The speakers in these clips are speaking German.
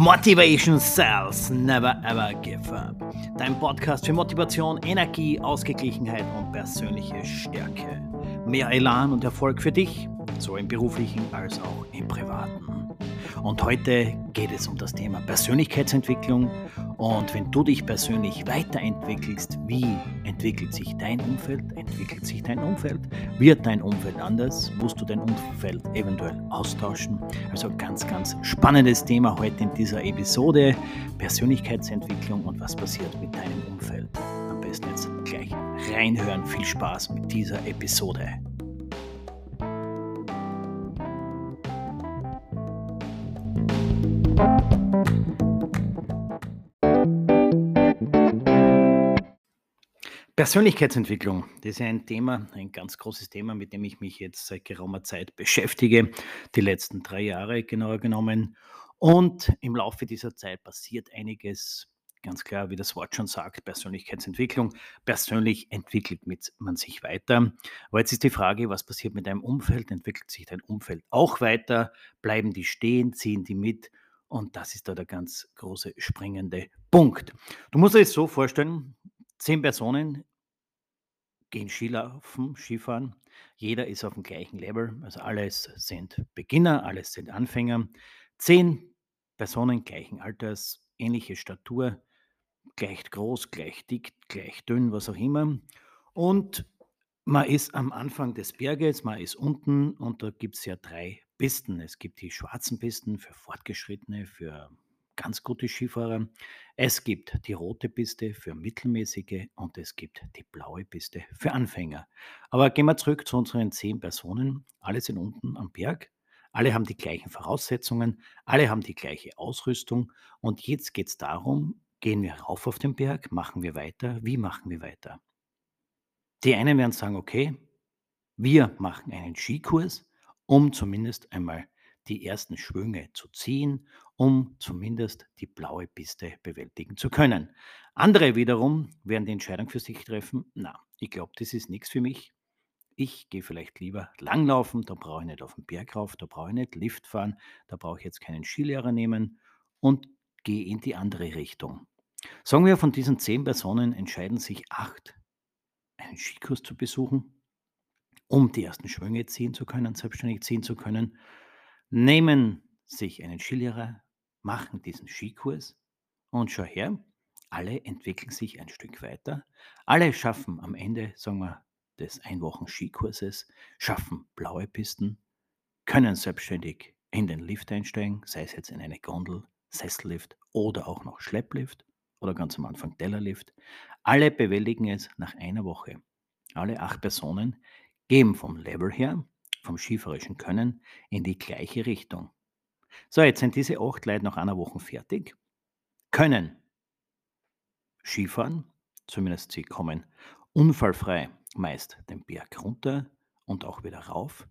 Motivation Cells Never Ever Give Up. Dein Podcast für Motivation, Energie, Ausgeglichenheit und persönliche Stärke. Mehr Elan und Erfolg für dich, so im beruflichen als auch im privaten. Und heute geht es um das Thema Persönlichkeitsentwicklung. Und wenn du dich persönlich weiterentwickelst, wie entwickelt sich dein Umfeld? Entwickelt sich dein Umfeld? Wird dein Umfeld anders? Musst du dein Umfeld eventuell austauschen? Also ganz, ganz spannendes Thema heute in dieser Episode. Persönlichkeitsentwicklung und was passiert mit deinem Umfeld. Am besten jetzt gleich reinhören. Viel Spaß mit dieser Episode. Persönlichkeitsentwicklung, das ist ein Thema, ein ganz großes Thema, mit dem ich mich jetzt seit geraumer Zeit beschäftige, die letzten drei Jahre genauer genommen. Und im Laufe dieser Zeit passiert einiges, ganz klar, wie das Wort schon sagt, Persönlichkeitsentwicklung. Persönlich entwickelt man sich weiter. Aber jetzt ist die Frage, was passiert mit deinem Umfeld? Entwickelt sich dein Umfeld auch weiter? Bleiben die stehen? Ziehen die mit? Und das ist da der ganz große springende Punkt. Du musst dir das so vorstellen, zehn Personen gehen Skilaufen, Skifahren. Jeder ist auf dem gleichen Level. Also alles sind Beginner, alles sind Anfänger. Zehn Personen gleichen Alters, ähnliche Statur, gleich groß, gleich dick, gleich dünn, was auch immer. Und man ist am Anfang des Berges, man ist unten und da gibt es ja drei Pisten. Es gibt die schwarzen Pisten für Fortgeschrittene, für ganz gute Skifahrer. Es gibt die rote Piste für mittelmäßige und es gibt die blaue Piste für Anfänger. Aber gehen wir zurück zu unseren zehn Personen. Alle sind unten am Berg. Alle haben die gleichen Voraussetzungen. Alle haben die gleiche Ausrüstung. Und jetzt geht es darum, gehen wir rauf auf den Berg, machen wir weiter, wie machen wir weiter? Die einen werden sagen, okay, wir machen einen Skikurs, um zumindest einmal die ersten Schwünge zu ziehen, um zumindest die blaue Piste bewältigen zu können. Andere wiederum werden die Entscheidung für sich treffen, na, ich glaube, das ist nichts für mich. Ich gehe vielleicht lieber langlaufen, da brauche ich nicht auf den Berg rauf, da brauche ich nicht Lift fahren, da brauche ich jetzt keinen Skilehrer nehmen und gehe in die andere Richtung. Sagen wir, von diesen zehn Personen entscheiden sich acht, einen Skikurs zu besuchen, um die ersten Schwünge ziehen zu können, selbstständig ziehen zu können nehmen sich einen Skilehrer, machen diesen Skikurs und schau her, alle entwickeln sich ein Stück weiter. Alle schaffen am Ende, sagen wir, des Einwochen Skikurses, schaffen blaue Pisten, können selbstständig in den Lift einsteigen, sei es jetzt in eine Gondel, Sessellift oder auch noch Schlepplift oder ganz am Anfang Tellerlift. Alle bewältigen es nach einer Woche. Alle acht Personen geben vom Level her vom skifahrischen Können in die gleiche Richtung. So, jetzt sind diese acht Leute nach einer Woche fertig, können Skifahren, zumindest sie kommen unfallfrei meist den Berg runter und auch wieder rauf.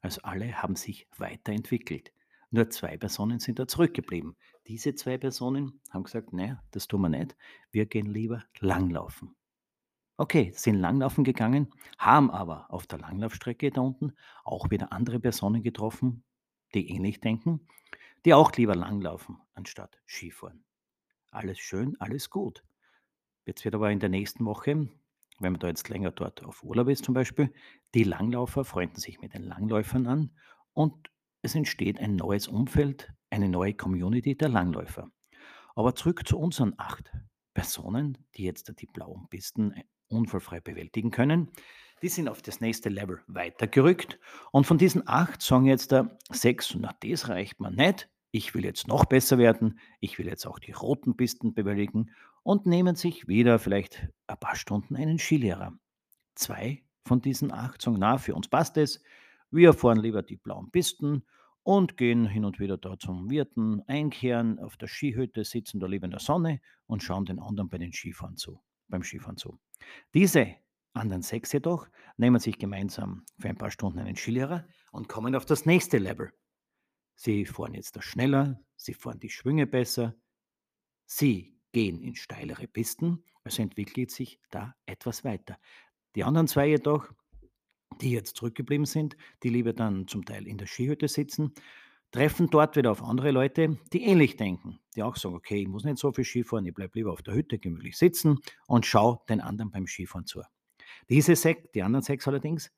Also alle haben sich weiterentwickelt. Nur zwei Personen sind da zurückgeblieben. Diese zwei Personen haben gesagt, naja, das tun wir nicht. Wir gehen lieber langlaufen. Okay, sind langlaufen gegangen, haben aber auf der Langlaufstrecke da unten auch wieder andere Personen getroffen, die ähnlich denken, die auch lieber langlaufen anstatt Skifahren. Alles schön, alles gut. Jetzt wird aber in der nächsten Woche, wenn man da jetzt länger dort auf Urlaub ist zum Beispiel, die Langlaufer freunden sich mit den Langläufern an und es entsteht ein neues Umfeld, eine neue Community der Langläufer. Aber zurück zu unseren acht Personen, die jetzt die blauen Pisten unfallfrei bewältigen können. Die sind auf das nächste Level weitergerückt. Und von diesen acht sagen jetzt da sechs, na, das reicht mir nicht. Ich will jetzt noch besser werden. Ich will jetzt auch die roten Pisten bewältigen und nehmen sich wieder vielleicht ein paar Stunden einen Skilehrer. Zwei von diesen acht sagen, na, für uns passt es. Wir fahren lieber die blauen Pisten und gehen hin und wieder da zum Wirten, einkehren, auf der Skihütte, sitzen da lieber in der Sonne und schauen den anderen bei den Skifahren zu, beim Skifahren zu. Diese anderen sechs jedoch nehmen sich gemeinsam für ein paar Stunden einen Skilehrer und kommen auf das nächste Level. Sie fahren jetzt da schneller, sie fahren die Schwünge besser, sie gehen in steilere Pisten, also entwickelt sich da etwas weiter. Die anderen zwei jedoch, die jetzt zurückgeblieben sind, die lieber dann zum Teil in der Skihütte sitzen, treffen dort wieder auf andere Leute, die ähnlich denken, die auch sagen, okay, ich muss nicht so viel Skifahren, ich bleibe lieber auf der Hütte gemütlich sitzen und schaue den anderen beim Skifahren zu. Diese sechs, die anderen sechs allerdings,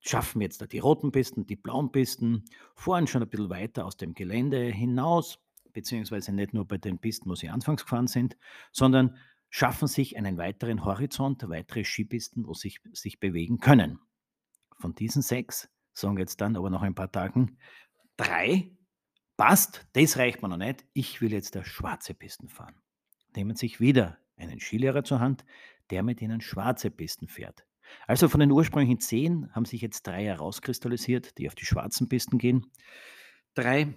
schaffen jetzt da die roten Pisten, die blauen Pisten, fahren schon ein bisschen weiter aus dem Gelände hinaus, beziehungsweise nicht nur bei den Pisten, wo sie anfangs gefahren sind, sondern schaffen sich einen weiteren Horizont, weitere Skipisten, wo sie sich, sich bewegen können. Von diesen sechs sagen jetzt dann aber nach ein paar Tagen drei, passt, das reicht mir noch nicht, ich will jetzt der schwarze Pisten fahren. Nehmen sich wieder einen Skilehrer zur Hand, der mit ihnen schwarze Pisten fährt. Also von den ursprünglichen zehn haben sich jetzt drei herauskristallisiert, die auf die schwarzen Pisten gehen. Drei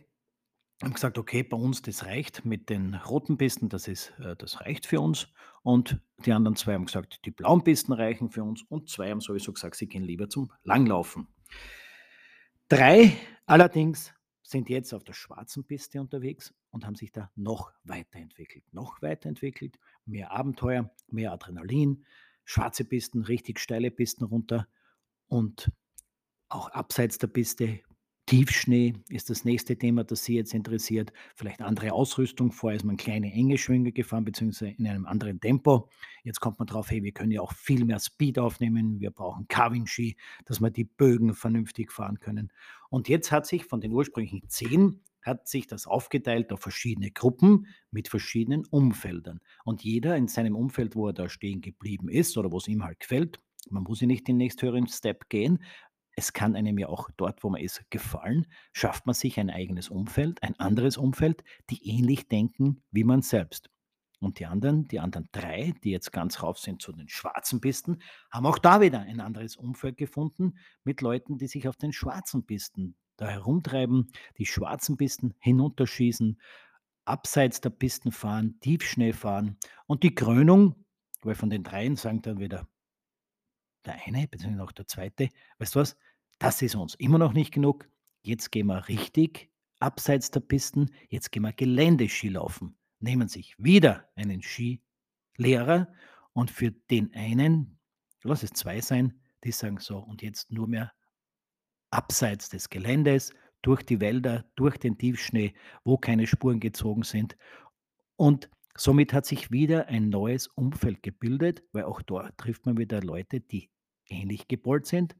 haben gesagt, okay, bei uns das reicht mit den roten Pisten, das, ist, äh, das reicht für uns. Und die anderen zwei haben gesagt, die blauen Pisten reichen für uns. Und zwei haben sowieso gesagt, sie gehen lieber zum Langlaufen. Drei allerdings sind jetzt auf der schwarzen Piste unterwegs und haben sich da noch weiterentwickelt. Noch weiterentwickelt, mehr Abenteuer, mehr Adrenalin, schwarze Pisten, richtig steile Pisten runter und auch abseits der Piste. Tiefschnee ist das nächste Thema, das Sie jetzt interessiert. Vielleicht andere Ausrüstung. Vorher ist man kleine, enge Schwünge gefahren, beziehungsweise in einem anderen Tempo. Jetzt kommt man drauf, hey, wir können ja auch viel mehr Speed aufnehmen. Wir brauchen Carving-Ski, dass wir die Bögen vernünftig fahren können. Und jetzt hat sich von den ursprünglichen zehn hat sich das aufgeteilt auf verschiedene Gruppen mit verschiedenen Umfeldern. Und jeder in seinem Umfeld, wo er da stehen geblieben ist oder wo es ihm halt gefällt, man muss ja nicht den nächsthöheren Step gehen. Es kann einem ja auch dort, wo man ist, gefallen. Schafft man sich ein eigenes Umfeld, ein anderes Umfeld, die ähnlich denken wie man selbst. Und die anderen, die anderen drei, die jetzt ganz rauf sind zu den schwarzen Pisten, haben auch da wieder ein anderes Umfeld gefunden mit Leuten, die sich auf den schwarzen Pisten da herumtreiben, die schwarzen Pisten hinunterschießen, abseits der Pisten fahren, Tiefschnee fahren. Und die Krönung, weil von den dreien sagen dann wieder der eine, beziehungsweise auch der zweite, weißt du was, das ist uns immer noch nicht genug. Jetzt gehen wir richtig abseits der Pisten, jetzt gehen wir Geländeski laufen. Nehmen sich wieder einen Skilehrer und für den einen, lass es zwei sein, die sagen so, und jetzt nur mehr abseits des Geländes, durch die Wälder, durch den Tiefschnee, wo keine Spuren gezogen sind. Und somit hat sich wieder ein neues Umfeld gebildet, weil auch dort trifft man wieder Leute, die ähnlich gepolt sind.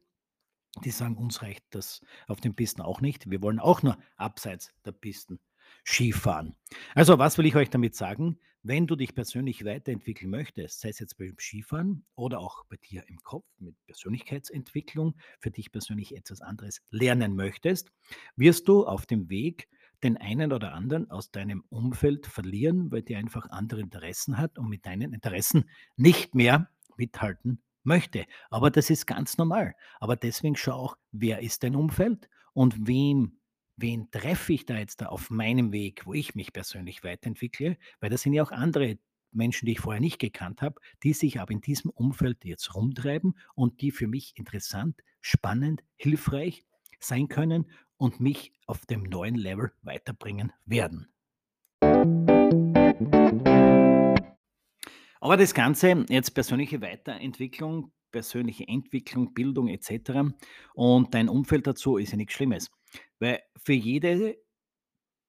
Die sagen, uns reicht das auf den Pisten auch nicht. Wir wollen auch nur abseits der Pisten Skifahren. Also, was will ich euch damit sagen? Wenn du dich persönlich weiterentwickeln möchtest, sei es jetzt beim Skifahren oder auch bei dir im Kopf mit Persönlichkeitsentwicklung, für dich persönlich etwas anderes lernen möchtest, wirst du auf dem Weg den einen oder anderen aus deinem Umfeld verlieren, weil der einfach andere Interessen hat und mit deinen Interessen nicht mehr mithalten möchte. Aber das ist ganz normal. Aber deswegen schau auch, wer ist dein Umfeld und wem wen treffe ich da jetzt da auf meinem Weg, wo ich mich persönlich weiterentwickle? Weil das sind ja auch andere Menschen, die ich vorher nicht gekannt habe, die sich aber in diesem Umfeld jetzt rumtreiben und die für mich interessant, spannend, hilfreich sein können und mich auf dem neuen Level weiterbringen werden. Aber das Ganze, jetzt persönliche Weiterentwicklung, persönliche Entwicklung, Bildung etc. und dein Umfeld dazu ist ja nichts Schlimmes. Weil für jede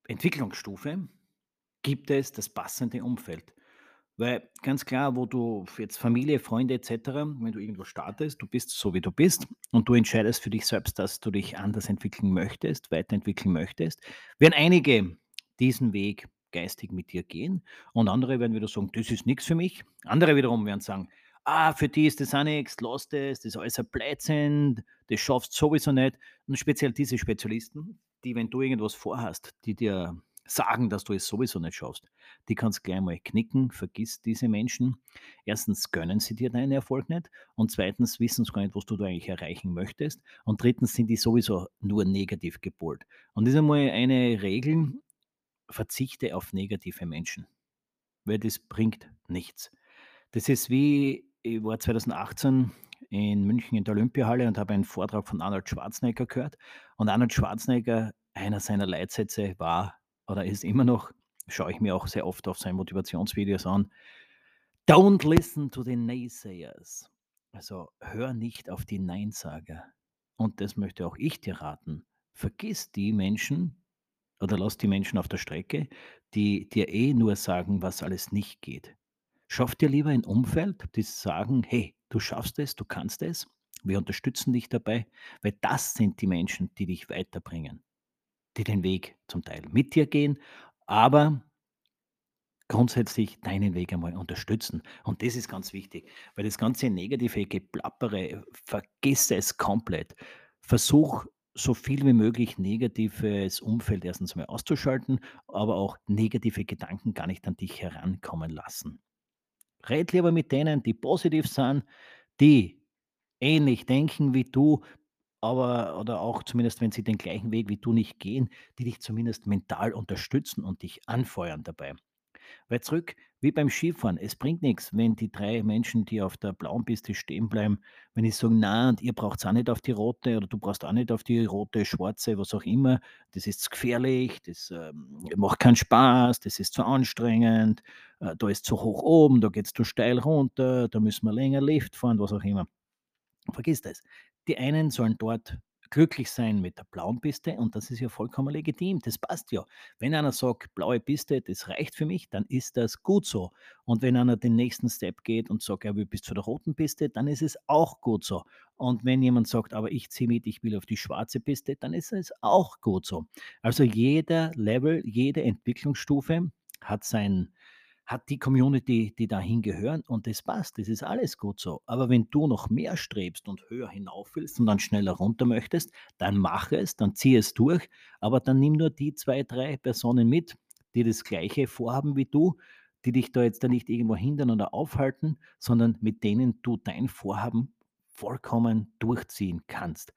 Entwicklungsstufe gibt es das passende Umfeld. Weil ganz klar, wo du jetzt Familie, Freunde etc., wenn du irgendwo startest, du bist so wie du bist und du entscheidest für dich selbst, dass du dich anders entwickeln möchtest, weiterentwickeln möchtest, werden einige diesen Weg geistig mit dir gehen und andere werden wieder sagen, das ist nichts für mich. Andere wiederum werden sagen, ah, für die ist das auch nichts, lass das, das ist alles ein Blödsinn, das schaffst du sowieso nicht. Und speziell diese Spezialisten, die, wenn du irgendwas vorhast, die dir sagen, dass du es sowieso nicht schaffst, die kannst gleich mal knicken, vergiss diese Menschen. Erstens gönnen sie dir deinen Erfolg nicht und zweitens wissen sie gar nicht, was du da eigentlich erreichen möchtest und drittens sind die sowieso nur negativ gepolt. Und das ist einmal eine Regel, verzichte auf negative Menschen, weil das bringt nichts. Das ist wie ich war 2018 in München in der Olympiahalle und habe einen Vortrag von Arnold Schwarzenegger gehört. Und Arnold Schwarzenegger, einer seiner Leitsätze war oder ist immer noch, schaue ich mir auch sehr oft auf seine Motivationsvideos an, Don't listen to the naysayers. Also hör nicht auf die Neinsager. Und das möchte auch ich dir raten. Vergiss die Menschen, oder lass die Menschen auf der Strecke, die dir eh nur sagen, was alles nicht geht. Schaff dir lieber ein Umfeld, die sagen: „Hey, du schaffst es, du kannst es. Wir unterstützen dich dabei“, weil das sind die Menschen, die dich weiterbringen, die den Weg zum Teil mit dir gehen, aber grundsätzlich deinen Weg einmal unterstützen. Und das ist ganz wichtig, weil das ganze negative Geplappere, vergiss es komplett. Versuch so viel wie möglich negatives Umfeld erstens mal auszuschalten, aber auch negative Gedanken gar nicht an dich herankommen lassen. Red lieber mit denen, die positiv sind, die ähnlich denken wie du, aber oder auch zumindest, wenn sie den gleichen Weg wie du nicht gehen, die dich zumindest mental unterstützen und dich anfeuern dabei. Weil zurück, wie beim Skifahren, es bringt nichts, wenn die 3 Menschen, die auf der blauen Piste stehen bleiben, wenn ich sage: „Na, und ihr braucht's auch nicht auf die rote oder du brauchst auch nicht auf die rote, schwarze, was auch immer. Das ist zu gefährlich, das, ähm, macht keinen Spaß, das ist zu anstrengend, äh, da ist zu hoch oben, da geht's zu steil runter, da müssen wir länger Lift fahren“, was auch immer. Vergiss das. Die einen sollen dort glücklich sein mit der blauen Piste und das ist ja vollkommen legitim. Das passt ja. Wenn einer sagt, blaue Piste, das reicht für mich, dann ist das gut so. Und wenn einer den nächsten Step geht und sagt, er will bis zu der roten Piste, dann ist es auch gut so. Und wenn jemand sagt, aber ich ziehe mit, ich will auf die schwarze Piste, dann ist es auch gut so. Also jeder Level, jede Entwicklungsstufe hat sein hat die Community, die dahin gehören und das passt, das ist alles gut so. Aber wenn du noch mehr strebst und höher hinauf willst und dann schneller runter möchtest, dann mach es, dann zieh es durch, aber dann nimm nur die zwei, drei Personen mit, die das gleiche vorhaben wie du, die dich da jetzt da nicht irgendwo hindern oder aufhalten, sondern mit denen du dein Vorhaben vollkommen durchziehen kannst.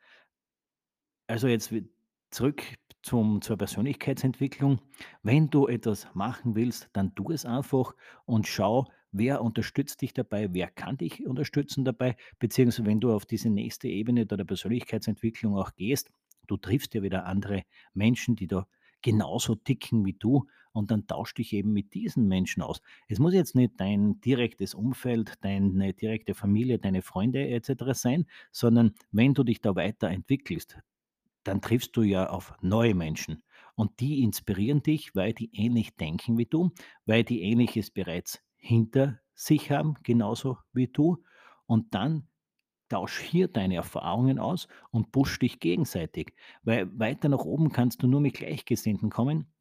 Also jetzt zurück zum zur Persönlichkeitsentwicklung. Wenn du etwas machen willst, dann tu es einfach und schau, wer unterstützt dich dabei, wer kann dich unterstützen dabei, beziehungsweise wenn du auf diese nächste Ebene der Persönlichkeitsentwicklung auch gehst, du triffst ja wieder andere Menschen, die da genauso ticken wie du und dann tausch dich eben mit diesen Menschen aus. Es muss jetzt nicht dein direktes Umfeld, deine direkte Familie, deine Freunde et cetera sein, sondern wenn du dich da weiterentwickelst, dann triffst du ja auf neue Menschen. Und die inspirieren dich, weil die ähnlich denken wie du, weil die Ähnliches bereits hinter sich haben, genauso wie du. Und dann tausch hier deine Erfahrungen aus und push dich gegenseitig, weil weiter nach oben kannst du nur mit Gleichgesinnten kommen.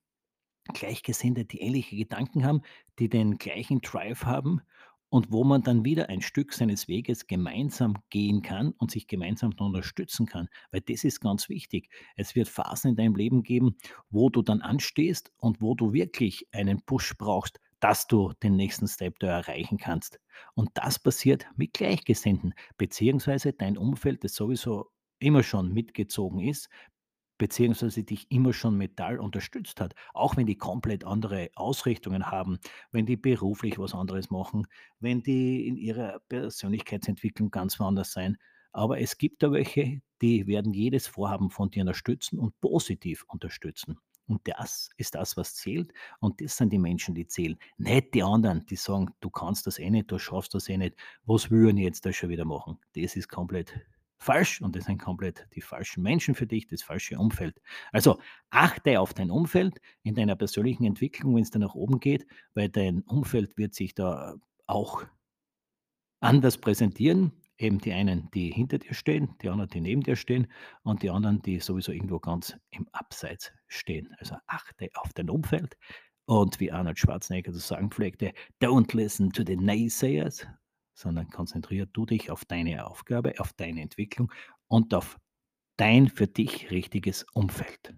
Gleichgesinnte, die ähnliche Gedanken haben, die den gleichen Drive haben und wo man dann wieder ein Stück seines Weges gemeinsam gehen kann und sich gemeinsam unterstützen kann. Weil das ist ganz wichtig. Es wird Phasen in deinem Leben geben, wo du dann anstehst und wo du wirklich einen Push brauchst, dass du den nächsten Step da erreichen kannst. Und das passiert mit Gleichgesinnten, beziehungsweise dein Umfeld, das sowieso immer schon mitgezogen ist, beziehungsweise dich immer schon Metall unterstützt hat, auch wenn die komplett andere Ausrichtungen haben, wenn die beruflich was anderes machen, wenn die in ihrer Persönlichkeitsentwicklung ganz woanders sein. Aber es gibt da welche, die werden jedes Vorhaben von dir unterstützen und positiv unterstützen. Und das ist das, was zählt. Und das sind die Menschen, die zählen. Nicht die anderen, die sagen, du kannst das eh nicht, du schaffst das eh nicht. Was würden jetzt da schon wieder machen? Das ist komplett falsch und das sind komplett die falschen Menschen für dich, das falsche Umfeld. Also achte auf dein Umfeld in deiner persönlichen Entwicklung, wenn es da nach oben geht, weil dein Umfeld wird sich da auch anders präsentieren. Eben die einen, die hinter dir stehen, die anderen, die neben dir stehen und die anderen, die sowieso irgendwo ganz im Abseits stehen. Also achte auf dein Umfeld und wie Arnold Schwarzenegger zu sagen pflegte, don't listen to the naysayers, sondern konzentriere du dich auf deine Aufgabe, auf deine Entwicklung und auf dein für dich richtiges Umfeld.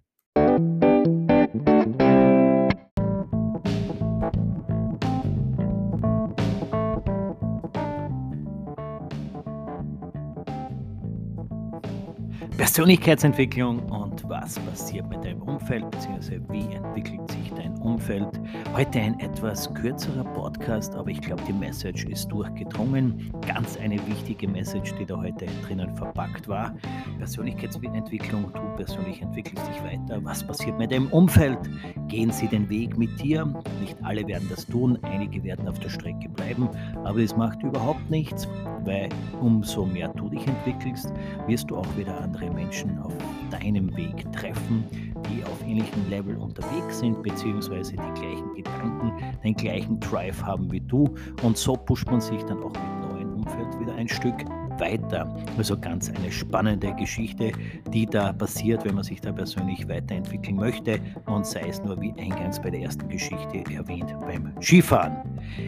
Persönlichkeitsentwicklung und was passiert mit deinem Umfeld, beziehungsweise wie entwickelt sich dein Umfeld. Heute ein etwas kürzerer Podcast, aber ich glaube, die Message ist durchgedrungen. Ganz eine wichtige Message, die da heute drinnen verpackt war. Persönlichkeitsentwicklung, du persönlich entwickelst dich weiter. Was passiert mit deinem Umfeld? Gehen sie den Weg mit dir? Nicht alle werden das tun, einige werden auf der Strecke bleiben, aber es macht überhaupt nichts, weil umso mehr du dich entwickelst, wirst du auch wieder andere Menschen auf deinem Weg treffen, die auf ähnlichem Level unterwegs sind, beziehungsweise die gleichen Gedanken, den gleichen Drive haben wie du. Und so pusht man sich dann auch mit neuen Umfeld wieder ein Stück weiter. Also ganz eine spannende Geschichte, die da passiert, wenn man sich da persönlich weiterentwickeln möchte und sei es nur wie eingangs bei der ersten Geschichte erwähnt beim Skifahren.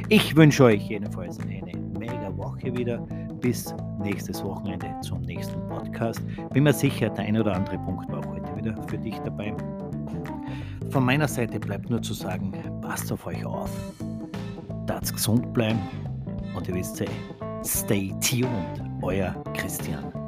Ich wünsche euch jedenfalls eine mega Woche wieder. Bis nächstes Wochenende zum nächsten Podcast. Bin mir sicher, der eine oder andere Punkt war auch heute wieder für dich dabei. Von meiner Seite bleibt nur zu sagen, passt auf euch auf, darf's gesund bleiben und ihr wisst eh, stay tuned euer Christian.